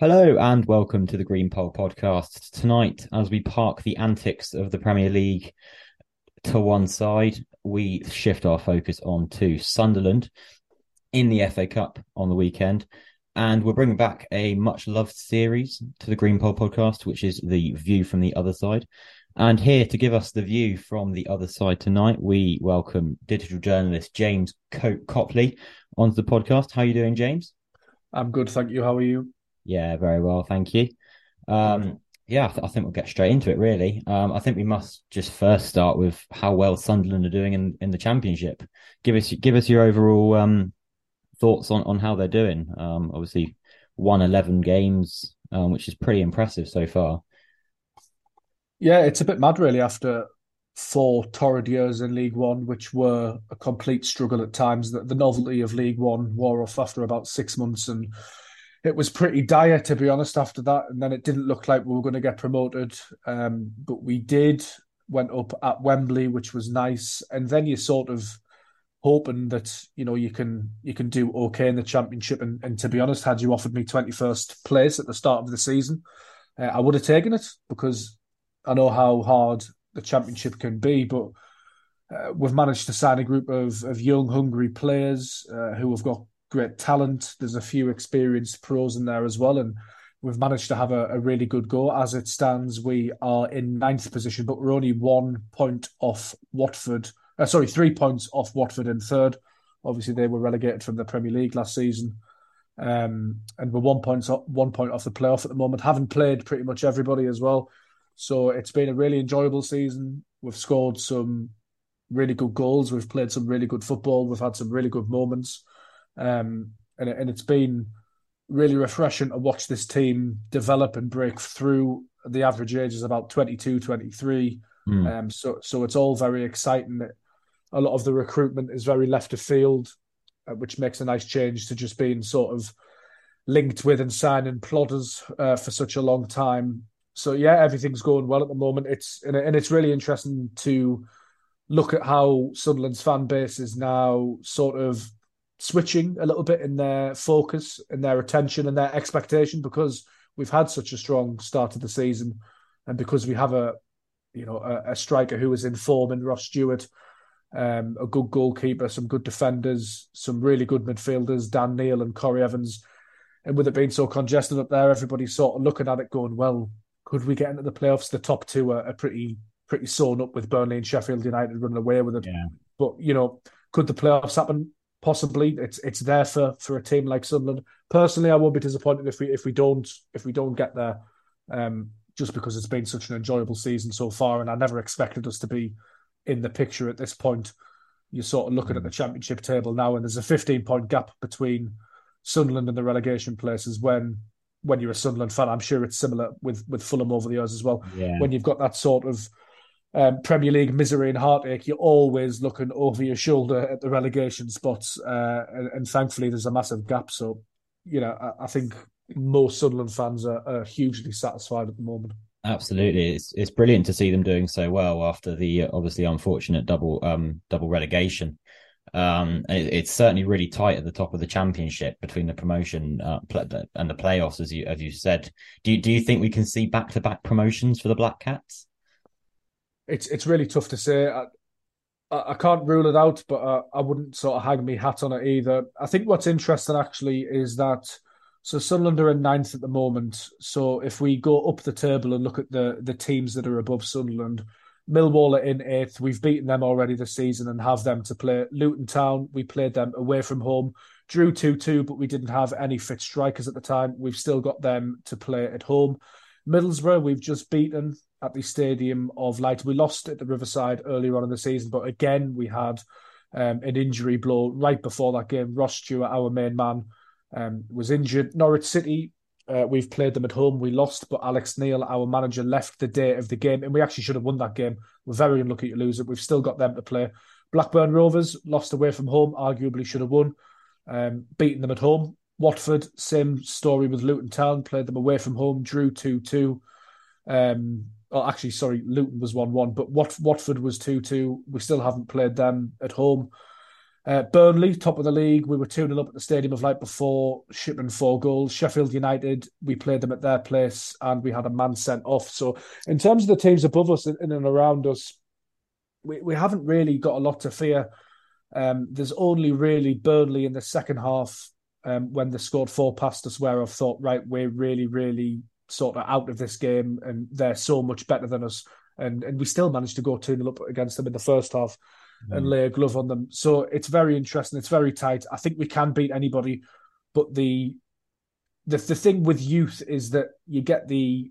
Hello and welcome to the Green Pole podcast. Tonight, as we park the antics of the Premier League to one side, we shift our focus on to Sunderland in the FA Cup on the weekend. And we're bringing back a much loved series to the Green Pole podcast, which is the view from the other side. And here to give us the view from the other side tonight, we welcome digital journalist James Co- Copley onto the podcast. How are you doing, James? I'm good, thank you. How are you? Yeah, very well, thank you. Um, yeah, I, th- I, think we'll get straight into it. Really, um, I think we must just first start with how well Sunderland are doing in, in the Championship. Give us give us your overall um, thoughts on, on how they're doing. Um, obviously, won eleven games, um, which is pretty impressive so far. Yeah, it's a bit mad, really, after four torrid years in League One, which were a complete struggle at times. The, the novelty of League One wore off after about six months, and it was pretty dire, to be honest, after that. And then it didn't look like we were going to get promoted, um, but we did. Went up at Wembley, which was nice, and then you sort of hoping that you know you can you can do okay in the championship. And, and to be honest, had you offered me twenty first place at the start of the season, uh, I would have taken it because I know how hard the championship can be, but uh, we've managed to sign a group of, of young, hungry players uh, who have got great talent. There's a few experienced pros in there as well, and we've managed to have a, a really good go. As it stands, we are in ninth position, but we're only one point off Watford. Uh, sorry, three points off Watford in third. Obviously, they were relegated from the Premier League last season. Um, and we're one point off, one point off the playoff at the moment. Haven't played pretty much everybody as well. So it's been a really enjoyable season. We've scored some really good goals. We've played some really good football. We've had some really good moments. Um, and, and it's been really refreshing to watch this team develop and break through. The average age is about 22, 23. Mm. Um, so, so it's all very exciting. A lot of the recruitment is very left of field, uh, which makes a nice change to just being sort of linked with and signing plodders uh, for such a long time so yeah, everything's going well at the moment. It's and, and it's really interesting to look at how Sunderland's fan base is now sort of switching a little bit in their focus and their attention and their expectation because we've had such a strong start to the season and because we have a you know a, a striker who is in form in Ross Stewart, um, a good goalkeeper, some good defenders, some really good midfielders, Dan Neil and Corry Evans. And with it being so congested up there, everybody's sort of looking at it going, well, could we get into the playoffs? The top two are, are pretty pretty sewn up with Burnley and Sheffield United running away with it. Yeah. But you know, could the playoffs happen? Possibly. It's it's there for for a team like Sunderland. Personally, I won't be disappointed if we if we don't if we don't get there. Um, just because it's been such an enjoyable season so far, and I never expected us to be in the picture at this point. You're sort of looking at the championship table now, and there's a 15 point gap between Sunderland and the relegation places when when you're a Sunderland fan, I'm sure it's similar with with Fulham over the years as well. Yeah. When you've got that sort of um, Premier League misery and heartache, you're always looking over your shoulder at the relegation spots, uh, and, and, thankfully there's a massive gap. So, you know, I, I think most Sunderland fans are, are, hugely satisfied at the moment. Absolutely, it's it's brilliant to see them doing so well after the uh, obviously unfortunate double um double relegation. Um, it, it's certainly really tight at the top of the championship between the promotion uh, and the playoffs, as you as you said. Do you, do you think we can see back to back promotions for the Black Cats? It's it's really tough to say. I, I, can't rule it out, but I wouldn't sort of hang me hat on it either. I think what's interesting actually is that so Sunderland are in ninth at the moment. So if we go up the table and look at the the teams that are above Sunderland, Millwall are in eighth. We've beaten them already this season and have them to play. Luton Town, we played them away from home. Drew 2 2, but we didn't have any fit strikers at the time. We've still got them to play at home. Middlesbrough, we've just beaten at the Stadium of Light. We lost at the Riverside earlier on in the season, but again, we had um, an injury blow right before that game. Ross Stewart, our main man, um, was injured. Norwich City, uh, we've played them at home. We lost, but Alex Neil, our manager, left the day of the game, and we actually should have won that game. We're very unlucky to lose it. We've still got them to play. Blackburn Rovers lost away from home, arguably should have won. Um, beating them at home. Watford, same story with Luton Town, played them away from home, drew 2 2. Um, oh, actually, sorry, Luton was 1 1, but Wat- Watford was 2 2. We still haven't played them at home. Uh, Burnley, top of the league. We were 2 0 up at the Stadium of Light before, shipping four goals. Sheffield United, we played them at their place and we had a man sent off. So, in terms of the teams above us in and around us, we, we haven't really got a lot to fear. Um, there's only really Burnley in the second half um, when they scored four past us where I've thought, right, we're really, really sort of out of this game and they're so much better than us. And, and we still managed to go 2 0 up against them in the first half mm. and lay a glove on them. So it's very interesting. It's very tight. I think we can beat anybody, but the the the thing with youth is that you get the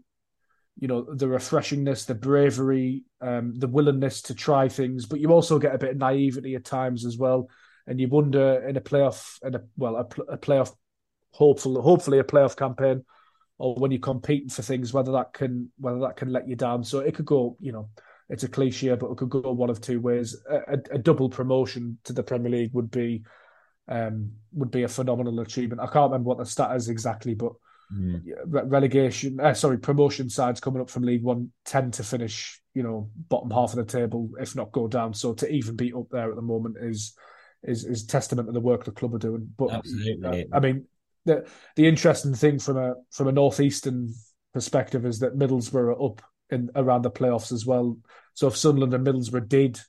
you know the refreshingness, the bravery, um, the willingness to try things, but you also get a bit of naivety at times as well, and you wonder in a playoff, in a well, a, a playoff, hopefully, hopefully a playoff campaign, or when you're competing for things, whether that can whether that can let you down. So it could go, you know, it's a cliche, but it could go one of two ways. A, a double promotion to the Premier League would be um, would be a phenomenal achievement. I can't remember what the stat is exactly, but mm. relegation, uh, sorry, promotion sides coming up from League One tend to finish, you know, bottom half of the table, if not go down. So to even be up there at the moment is is is testament to the work the club are doing. But Absolutely. Uh, I mean, the the interesting thing from a from a northeastern perspective is that Middlesbrough are up in around the playoffs as well. So if Sunderland and Middlesbrough did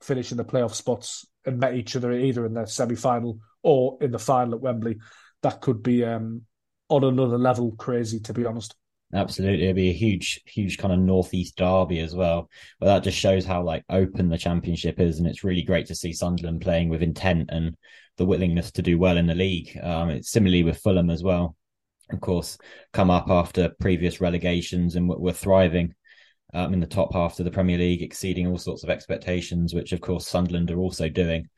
finish in the playoff spots and met each other either in the semi final or in the final at Wembley, that could be um, on another level crazy, to be honest. Absolutely, it'd be a huge, huge kind of northeast derby as well. But that just shows how like open the championship is, and it's really great to see Sunderland playing with intent and the willingness to do well in the league. Um, it's similarly with Fulham as well of course, come up after previous relegations and were thriving um, in the top half of the Premier League, exceeding all sorts of expectations, which of course Sunderland are also doing,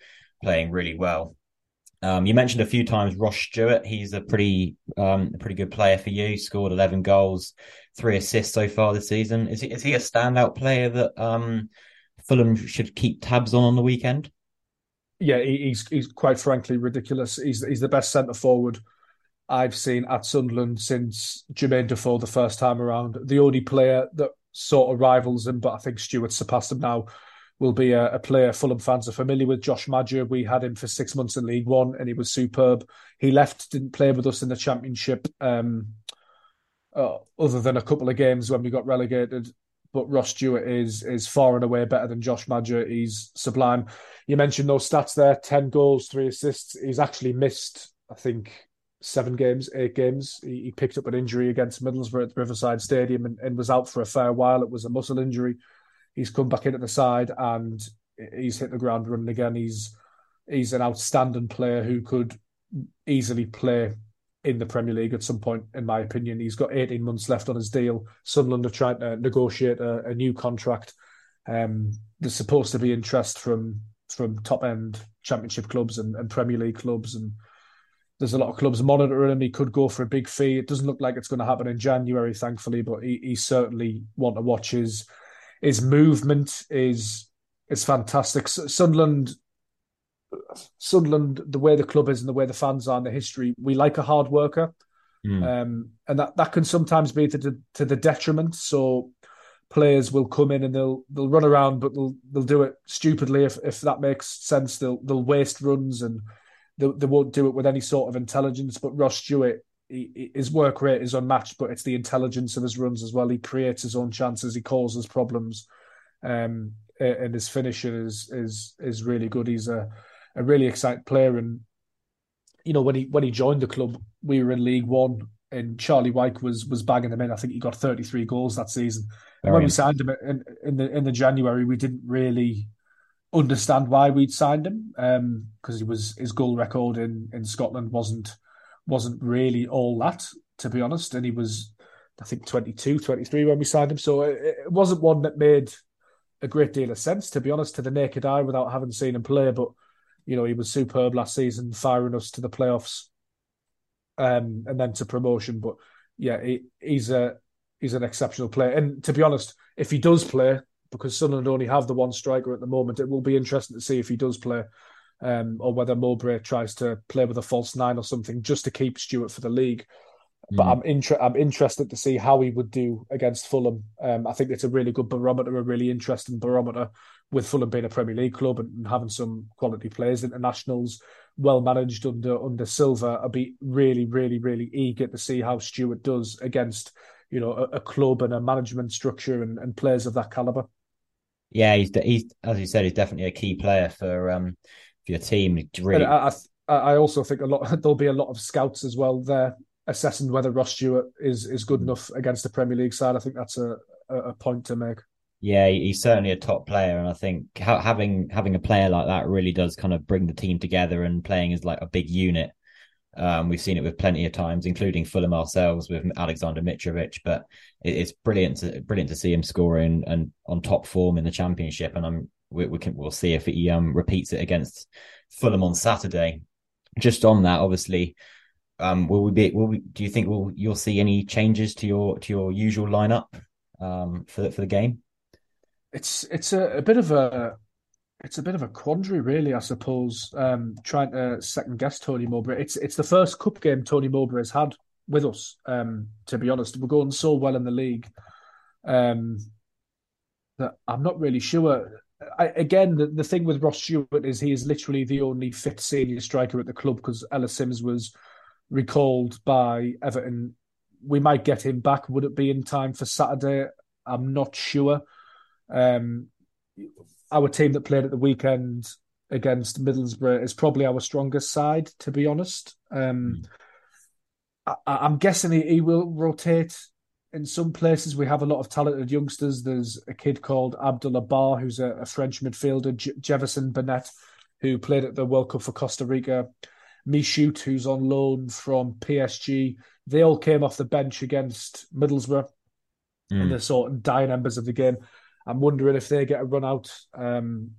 playing really well. Um, you mentioned a few times Ross Stewart. He's a pretty, um, a pretty good player for you. Scored eleven goals, three assists so far this season. Is he, is he a standout player that um, Fulham should keep tabs on on the weekend? Yeah, he's he's quite frankly ridiculous. He's he's the best centre forward I've seen at Sunderland since Jermaine Defoe the first time around. The only player that sort of rivals him, but I think Stewart surpassed him now, will be a, a, player Fulham fans are familiar with, Josh Maja. We had him for six months in League One and he was superb. He left, didn't play with us in the Championship, um, uh, other than a couple of games when we got relegated. But Ross Stewart is is far and away better than Josh Maja. He's sublime. You mentioned those stats there: ten goals, three assists. He's actually missed, I think, seven games, eight games. He, he, picked up an injury against Middlesbrough at Riverside Stadium and, and, was out for a fair while. It was a muscle injury. He's come back in at the side and he's hit the ground running again. He's he's an outstanding player who could easily play in the Premier League at some point, in my opinion. He's got 18 months left on his deal. Sunderland are trying to negotiate a, a new contract. Um, there's supposed to be interest from from top end Championship clubs and, and Premier League clubs and there's a lot of clubs monitoring him. He could go for a big fee. It doesn't look like it's going to happen in January, thankfully, but he, he certainly want to watch his his movement is is fantastic. Sunderland, Sunderland, the way the club is and the way the fans are and the history, we like a hard worker, mm. um, and that that can sometimes be to the, to the detriment. So players will come in and they'll they'll run around, but they'll they'll do it stupidly if if that makes sense. They'll they'll waste runs and they, they won't do it with any sort of intelligence. But Ross Stewart, he, his work rate is unmatched, but it's the intelligence of his runs as well. He creates his own chances, he causes problems, um, and his finisher is is is really good. He's a a really exciting player, and you know when he when he joined the club, we were in League One, and Charlie Wyke was was bagging them in. I think he got 33 goals that season. And when we signed him in, in the in the January, we didn't really understand why we'd signed him because um, he was his goal record in in Scotland wasn't wasn't really all that to be honest, and he was I think 22, 23 when we signed him, so it, it wasn't one that made a great deal of sense to be honest to the naked eye without having seen him play. But you know he was superb last season, firing us to the playoffs, um, and then to promotion. But yeah, he, he's a he's an exceptional player, and to be honest, if he does play, because Sunderland only have the one striker at the moment. It will be interesting to see if he does play, um, or whether Mowbray tries to play with a false nine or something just to keep Stewart for the league. But mm. I'm inter- I'm interested to see how he would do against Fulham. Um, I think it's a really good barometer, a really interesting barometer with Fulham being a Premier League club and having some quality players, internationals, well managed under under Silva. I'd be really, really, really eager to see how Stewart does against you know a, a club and a management structure and, and players of that caliber. Yeah, he's he's as you said, he's definitely a key player for um for your team. Really, I, I, I also think a lot there'll be a lot of scouts as well there assessing whether Ross Stewart is is good mm. enough against the Premier League side. I think that's a a point to make. Yeah, he's certainly a top player, and I think having having a player like that really does kind of bring the team together and playing as like a big unit. Um, we've seen it with plenty of times, including Fulham ourselves with Alexander Mitrovic. But it's brilliant, to, brilliant to see him scoring and on top form in the championship. And I'm we, we can we'll see if he um, repeats it against Fulham on Saturday. Just on that, obviously, um, will we be? Will we? Do you think will you'll see any changes to your to your usual lineup um, for for the game? it's it's a, a bit of a it's a bit of a quandary, really, I suppose. Um, trying to second guess Tony Mowbray. It's it's the first cup game Tony Mowbray has had with us. Um, to be honest, we're going so well in the league um, that I'm not really sure. I, again, the, the thing with Ross Stewart is he is literally the only fit senior striker at the club because Ellis Sims was recalled by Everton. We might get him back. Would it be in time for Saturday? I'm not sure. Um, our team that played at the weekend against Middlesbrough is probably our strongest side, to be honest. Um, mm. I, am guessing he, he, will rotate in some places. We have a lot of talented youngsters. There's a kid called Abdoullah Ba, who's a, a French midfielder, J- Jewison Bennette, who played at the World Cup for Costa Rica, Michut, who's on loan from PSG. They all came off the bench against Middlesbrough mm. in the sort of dying embers of the game. I'm wondering if they get a run out. Um,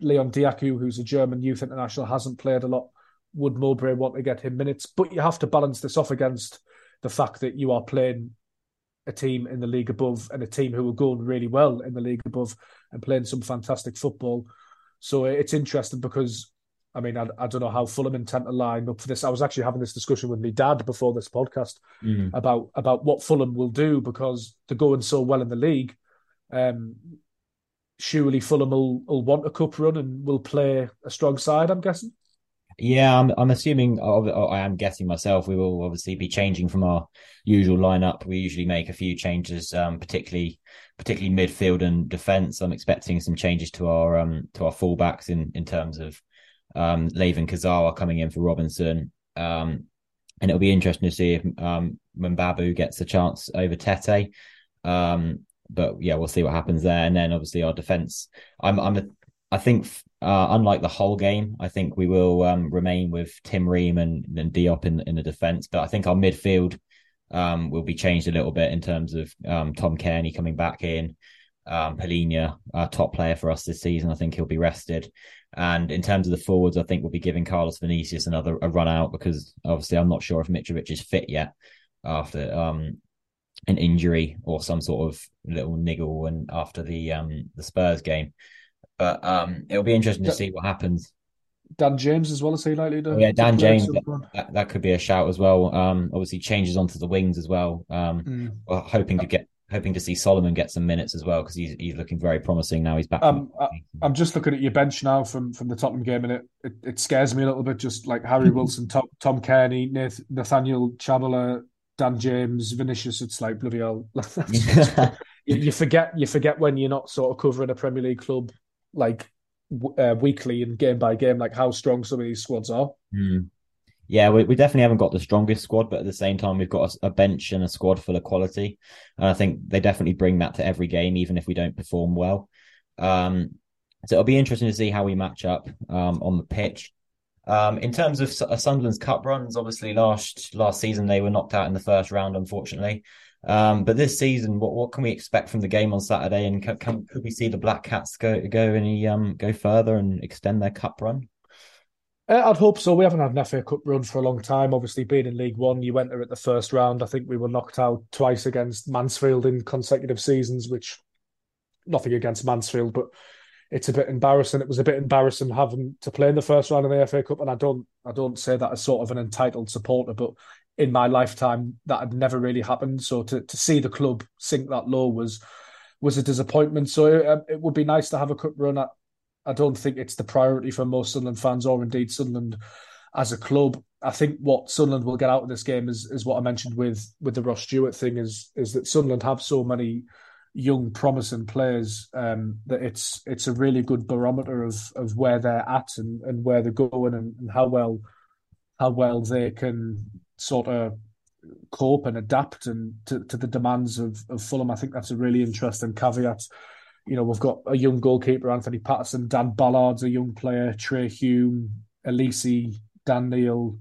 Leon Dajaku, who's a German youth international, hasn't played a lot. Would Mowbray want to get him minutes? But you have to balance this off against the fact that you are playing a team in the league above and a team who are going really well in the league above and playing some fantastic football. So it's interesting because, I mean, I, I don't know how Fulham intend to line up for this. I was actually having this discussion with my dad before this podcast mm. about about what Fulham will do because they're going so well in the league um, surely Fulham will, will want a cup run and will play a strong side. I'm guessing. Yeah, I'm. I'm assuming. I am guessing myself. We will obviously be changing from our usual lineup. We usually make a few changes, um, particularly particularly midfield and defence. I'm expecting some changes to our um to our fullbacks in in terms of um Layvin Kurzawa coming in for Robinson. Um, and it'll be interesting to see if um Mbabu gets a chance over Tete. Um, but yeah, we'll see what happens there. And then obviously our defense. I'm I'm I think uh, unlike the whole game, I think we will um, remain with Tim Ream and, Diop in in the defense. But I think our midfield um, will be changed a little bit in terms of um, Tom Cairney coming back in. Um, Palhinha, our top player for us this season, I think he'll be rested. And in terms of the forwards, I think we'll be giving Carlos Vinicius another a run out because obviously I'm not sure if Mitrovic is fit yet after um, an injury or some sort of little niggle and after the um the Spurs game. But um it'll be interesting to see what happens. Dan James as well as he likely to. Oh, yeah, Dan James. That, that, could be a shout as well. Um, obviously changes onto the wings as well. Um, mm. well, hoping to get hoping to see Solomon get some minutes as well because he's he's looking very promising now. He's back. Um, I, am just looking at your bench now from from the Tottenham game, and it it, it scares me a little bit. Just like Harry Wilson, Tom, Tom Cairney, Nath, Nathaniel Chalobah, Dan James, Vinicius, it's like bloody hell. you, you, forget you forget when you're not sort of covering a Premier League club like uh, weekly and game by game, like how strong some of these squads are. Mm. Yeah, we, we definitely haven't got the strongest squad, but at the same time, we've got a, a, bench and a squad full of quality, and I think they definitely bring that to every game, even if we don't perform well. Um, so it'll be interesting to see how we match up um, on the pitch. Um, in terms of uh, Sunderland's cup runs, obviously last last season they were knocked out in the first round, unfortunately. Um, but this season, what what can we expect from the game on Saturday? And can, can could we see the Black Cats go go any um go further and extend their cup run? Uh, I'd hope so. We haven't had an FA Cup run for a long time. Obviously, being in League One, you went there at the first round. I think we were knocked out twice against Mansfield in consecutive seasons, which nothing against Mansfield, but it's a bit embarrassing. It was a bit embarrassing having to play in the first round of the FA Cup, and I don't I don't say that as sort of an entitled supporter, but in my lifetime that had never really happened. So to to see the club sink that low was was a disappointment. So it, um, it would be nice to have a cup run. I, I don't think it's the priority for most Sunderland fans, or indeed Sunderland as a club. I think what Sunderland will get out of this game is is what I mentioned with with the Ross Stewart thing is is that Sunderland have so many young promising players um, that it's it's a really good barometer of of where they're at and, and where they're going and, and how well how well they can sort of cope and adapt and to, to the demands of, of Fulham. I think that's a really interesting caveat. You know, we've got a young goalkeeper, Anthony Patterson, Dan Ballard's a young player, Trai Hume, Alese, Dan Neil,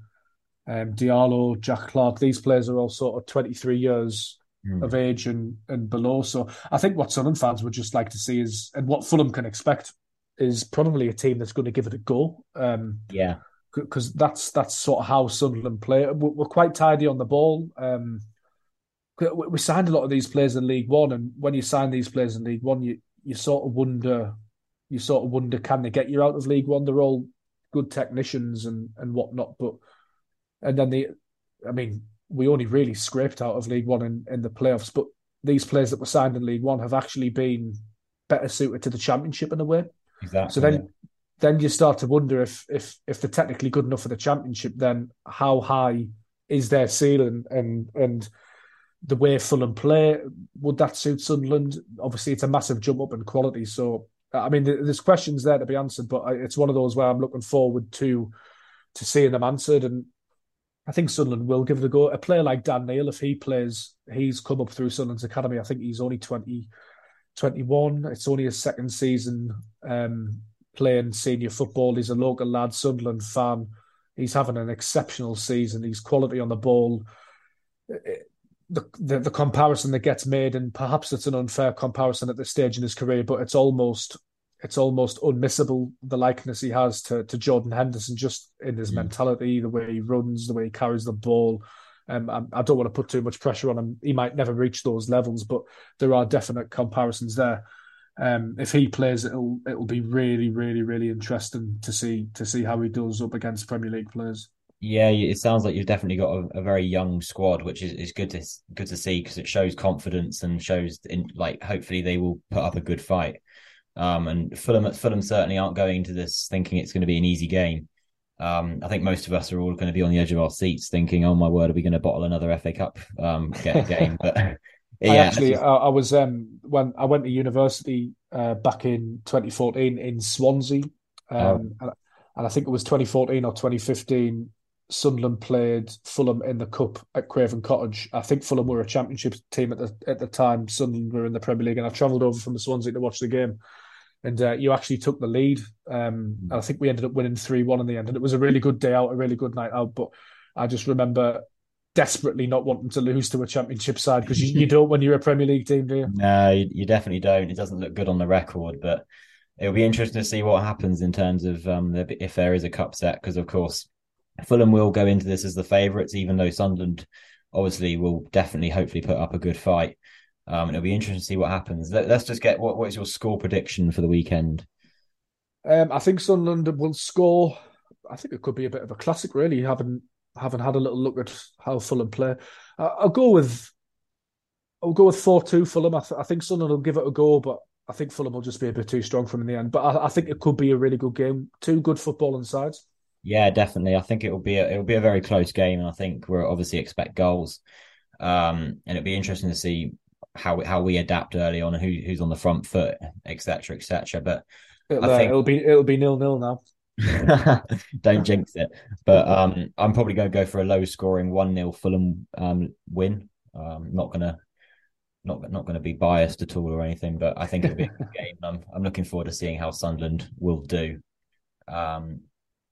um, Diallo, Jack Clarke. These players are all sort of 23 years mm. of age and, and below. So I think what Sunderland fans would just like to see is, and what Fulham can expect, is probably a team that's going to give it a go. Um, yeah, because that's that's sort of how Sunderland play. We're, quite tidy on the ball. Um, we signed a lot of these players in League One, and when you sign these players in League One, you you sort of wonder, you sort of wonder, can they get you out of League One? They're all good technicians and and whatnot, but and then the, I mean, we only really scraped out of League One in, in the playoffs, but these players that were signed in League One have actually been better suited to the Championship in a way. Exactly. So then, then you start to wonder if if if they're technically good enough for the Championship, then how high is their ceiling and and the way Fulham play would that suit Sunderland? Obviously, it's a massive jump up in quality. So I mean, there's questions there to be answered, but it's one of those where I'm looking forward to to seeing them answered. And I think Sunderland will give it a go. A player like Dan Neil, if he plays, he's come up through Sunderland's academy. I think he's only 20, 21. It's only his second season um, playing senior football. He's a local lad, Sunderland fan. He's having an exceptional season. He's quality on the ball. The, the, the comparison that gets made, and perhaps it's an unfair comparison at this stage in his career, but it's almost it's almost unmissable the likeness he has to to Jordan Henderson just in his mm. mentality, the way he runs, the way he carries the ball. Um, I, I, don't want to put too much pressure on him. He might never reach those levels, but there are definite comparisons there. Um, if he plays, it'll it'll be really, really, really interesting to see to see how he does up against Premier League players. Yeah, it sounds like you've definitely got a, a very young squad, which is, is good to good to see because it shows confidence and shows in like hopefully they will put up a good fight. Um, and Fulham, Fulham certainly aren't going into this thinking it's going to be an easy game. Um, I think most of us are all going to be on the edge of our seats, thinking, "Oh my word, are we going to bottle another FA Cup um, game?" But yeah, I actually, I, I was um, when I went to university uh, back in 2014 in Swansea, um, oh. and, I think it was 2014 or 2015. Sunderland played Fulham in the cup at Craven Cottage. I think Fulham were a championship team at the at the time. Sunderland were in the Premier League, and I travelled over from the Swansea to watch the game and uh, you actually took the lead. Um, and I think we ended up winning three one in the end, and it was a really good day out, a really good night out. But I just remember desperately not wanting to lose to a championship side because you, you, don't when you're a Premier League team, do you? No, you, you, definitely don't. It doesn't look good on the record, but it'll be interesting to see what happens in terms of um, the, if there is a cup set, because of course Fulham will go into this as the favourites, even though Sunderland obviously will definitely, hopefully, put up a good fight. Um, and it'll be interesting to see what happens. Let, us just get what what is your score prediction for the weekend? Um, I think Sunderland will score. I think it could be a bit of a classic, really. Having having had a little look at how Fulham play, uh, I'll go with I'll go with four two Fulham. I, th- I, think Sunderland will give it a go, but I think Fulham will just be a bit too strong for them in the end. But I, I think it could be a really good game. Two good footballing sides. Yeah, definitely. I think it will be a, it will be a very close game, and I think we'll obviously expect goals. Um, and it'll be interesting to see how how we adapt early on, who who's on the front foot, etc., etc. But it'll, I think it'll be it'll be nil nil now. Don't jinx it. But um, I'm probably going to go for a low scoring one 0 Fulham um, win. Um, not gonna not not going to be biased at all or anything, but I think it'll be a good game. I'm I'm looking forward to seeing how Sunderland will do. Um,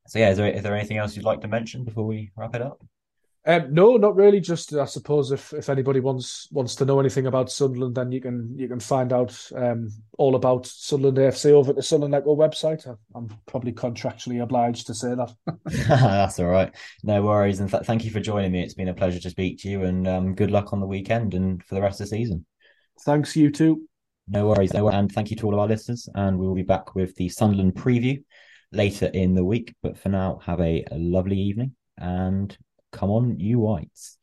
so yeah, is there is there anything else you'd like to mention before we wrap it up? Um, no, not really. Just I suppose if, if anybody wants wants to know anything about Sunderland, then you can you can find out um, all about Sunderland AFC over at the Sunderland Echo website. I'm probably contractually obliged to say that. That's all right. No worries. And th- thank you for joining me. It's been a pleasure to speak to you, and um, good luck on the weekend and for the rest of the season. Thanks, you too. No worries. No, and thank you to all of our listeners. And we will be back with the Sunderland preview later in the week. But for now, have a, a lovely evening and come on, you whites.